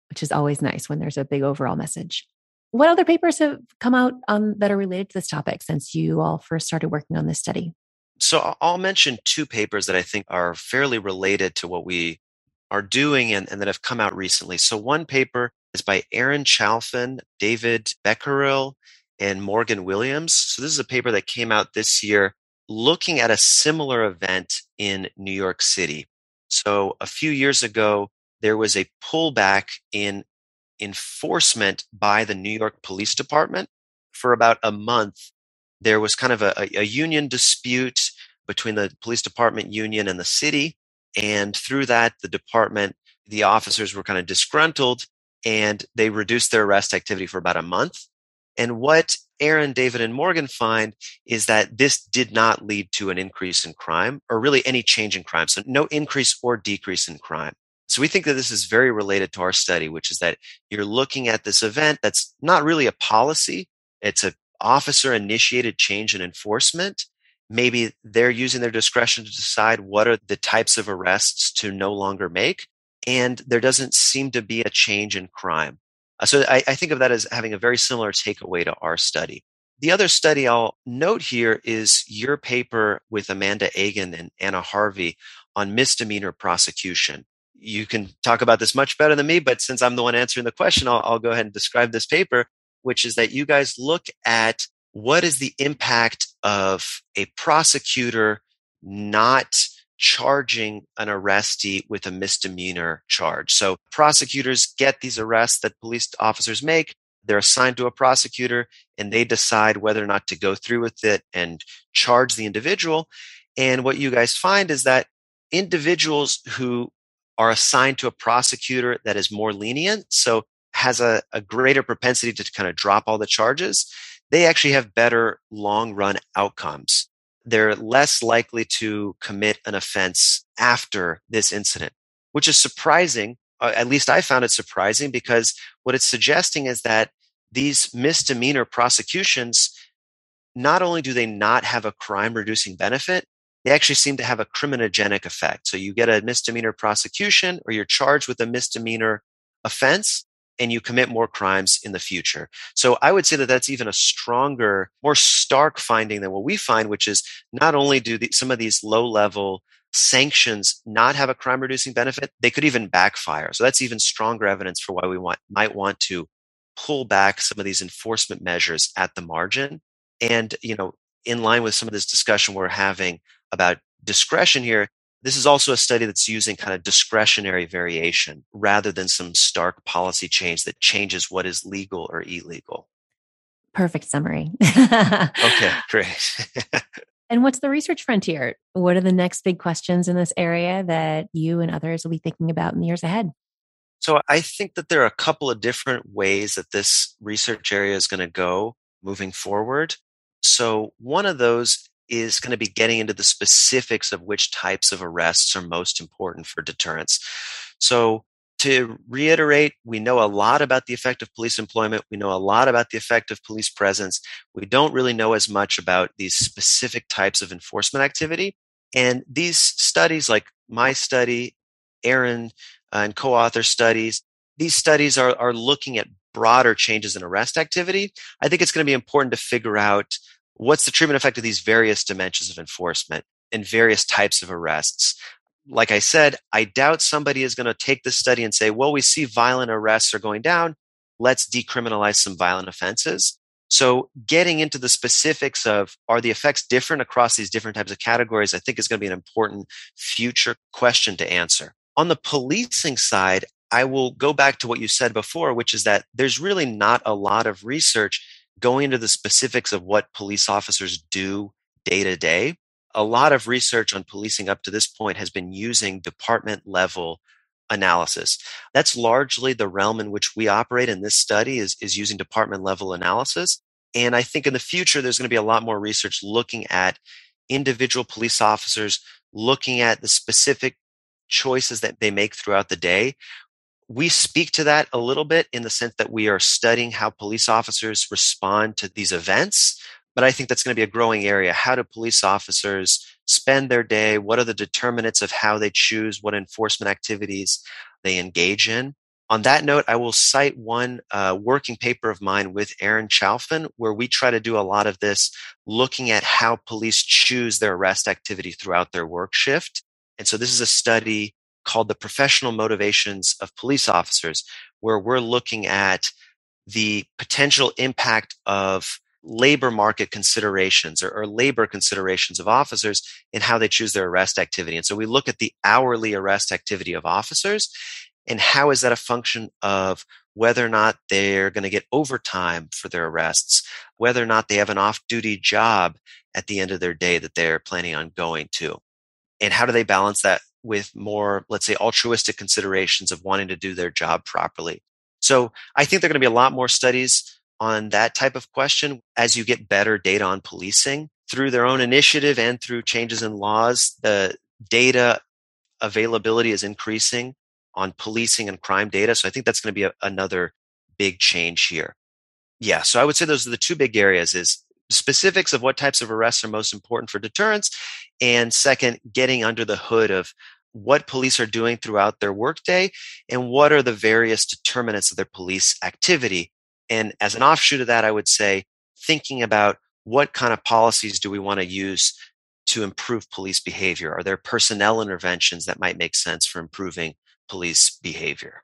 which is always nice when there's a big overall message. What other papers have come out on that are related to this topic since you all first started working on this study?
So I'll mention two papers that I think are fairly related to what we are doing and, and that have come out recently. So one paper is by Aaron Chalfin, David Becerril, and Morgan Williams. So this is a paper that came out this year looking at a similar event in New York City. So a few years ago, there was a pullback in enforcement by the New York Police Department for about a month. There was kind of a, a union dispute between the police department union and the city. And through that, the department, the officers were kind of disgruntled and they reduced their arrest activity for about a month. And what Aaron, David, and Morgan find is that this did not lead to an increase in crime or really any change in crime. So no increase or decrease in crime. So we think that this is very related to our study, which is that you're looking at this event that's not really a policy. It's an officer initiated change in enforcement. Maybe they're using their discretion to decide what are the types of arrests to no longer make. And there doesn't seem to be a change in crime. Uh, so I, I think of that as having a very similar takeaway to our study. The other study I'll note here is your paper with Amanda Agan and Anna Harvey on misdemeanor prosecution. You can talk about this much better than me, but since I'm the one answering the question, I'll, I'll go ahead and describe this paper, which is that you guys look at what is the impact of a prosecutor not charging an arrestee with a misdemeanor charge. So prosecutors get these arrests that police officers make. They're assigned to a prosecutor and they decide whether or not to go through with it and charge the individual. And what you guys find is that individuals who are assigned to a prosecutor that is more lenient, so has a, a greater propensity to kind of drop all the charges, they actually have better long run outcomes they're less likely to commit an offense after this incident, which is surprising. Uh, at least I found it surprising because what it's suggesting is that these misdemeanor prosecutions, not only do they not have a crime reducing benefit, they actually seem to have a criminogenic effect. So you get a misdemeanor prosecution or you're charged with a misdemeanor offense and you commit more crimes in the future. So I would say that that's even a stronger, more stark finding than what we find, which is not only do the, some of these low level sanctions not have a crime reducing benefit, they could even backfire. So that's even stronger evidence for why we want, might want to pull back some of these enforcement measures at the margin. And, you know, in line with some of this discussion we're having about discretion here, this is also a study that's using kind of discretionary variation rather than some stark policy change that changes what is legal or illegal.
Perfect summary.
okay, great.
and what's the research frontier? What are the next big questions in this area that you and others will be thinking about in the years ahead?
So I think that there are a couple of different ways that this research area is going to go moving forward. So one of those is going to be getting into the specifics of which types of arrests are most important for deterrence. So to reiterate, we know a lot about the effect of police employment. We know a lot about the effect of police presence. We don't really know as much about these specific types of enforcement activity. And these studies, like my study, Aaron uh, and co-author studies, these studies are, are looking at broader changes in arrest activity. I think it's going to be important to figure out what's the treatment effect of these various dimensions of enforcement and various types of arrests like I said, I doubt somebody is going to take this study and say, well, we see violent arrests are going down. Let's decriminalize some violent offenses. So getting into the specifics of are the effects different across these different types of categories, I think is going to be an important future question to answer. On the policing side, I will go back to what you said before, which is that there's really not a lot of research going into the specifics of what police officers do day to day a lot of research on policing up to this point has been using department level analysis. That's largely the realm in which we operate in this study is, is using department level analysis. And I think in the future, there's going to be a lot more research looking at individual police officers, looking at the specific choices that they make throughout the day. We speak to that a little bit in the sense that we are studying how police officers respond to these events but I think that's going to be a growing area. How do police officers spend their day? What are the determinants of how they choose what enforcement activities they engage in? On that note, I will cite one uh, working paper of mine with Aaron Chalfin, where we try to do a lot of this looking at how police choose their arrest activity throughout their work shift. And so this is a study called the professional motivations of police officers, where we're looking at the potential impact of labor market considerations or, or, labor considerations of officers in how they choose their arrest activity. And so we look at the hourly arrest activity of officers and how is that a function of whether or not they're going to get overtime for their arrests, whether or not they have an off duty job at the end of their day that they're planning on going to. And how do they balance that with more, let's say, altruistic considerations of wanting to do their job properly? So I think there are going to be a lot more studies on that type of question as you get better data on policing through their own initiative and through changes in laws. The data availability is increasing on policing and crime data. So I think that's going to be a, another big change here. Yeah. So I would say those are the two big areas is specifics of what types of arrests are most important for deterrence. And second, getting under the hood of what police are doing throughout their workday and what are the various determinants of their police activity and as an offshoot of that, I would say thinking about what kind of policies do we want to use to improve police behavior? Are there personnel interventions that might make sense for improving police behavior?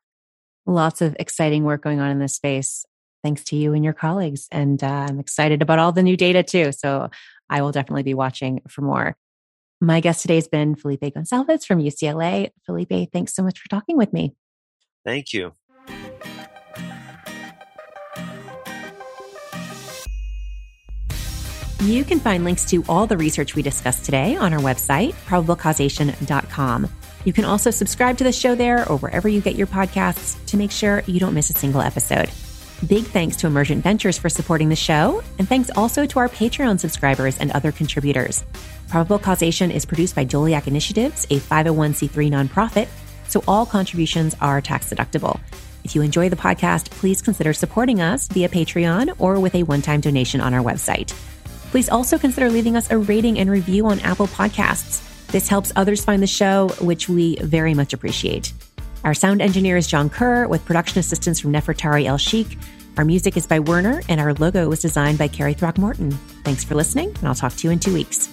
Lots of exciting work going on in this space. Thanks to you and your colleagues. And uh, I'm excited about all the new data too. So I will definitely be watching for more. My guest today has been Felipe Goncalves from UCLA. Felipe, thanks so much for talking with me.
Thank you.
You can find links to all the research we discussed today on our website, probablecausation.com. You can also subscribe to the show there or wherever you get your podcasts to make sure you don't miss a single episode. Big thanks to Emergent Ventures for supporting the show, and thanks also to our Patreon subscribers and other contributors. Probable Causation is produced by Doleac Initiatives, a 501c3 nonprofit, so all contributions are tax deductible. If you enjoy the podcast, please consider supporting us via Patreon or with a one time donation on our website. Please also consider leaving us a rating and review on Apple Podcasts. This helps others find the show, which we very much appreciate. Our sound engineer is John Kerr, with production assistance from Nefertari El Sheikh. Our music is by Werner, and our logo was designed by Carrie Throckmorton. Thanks for listening, and I'll talk to you in two weeks.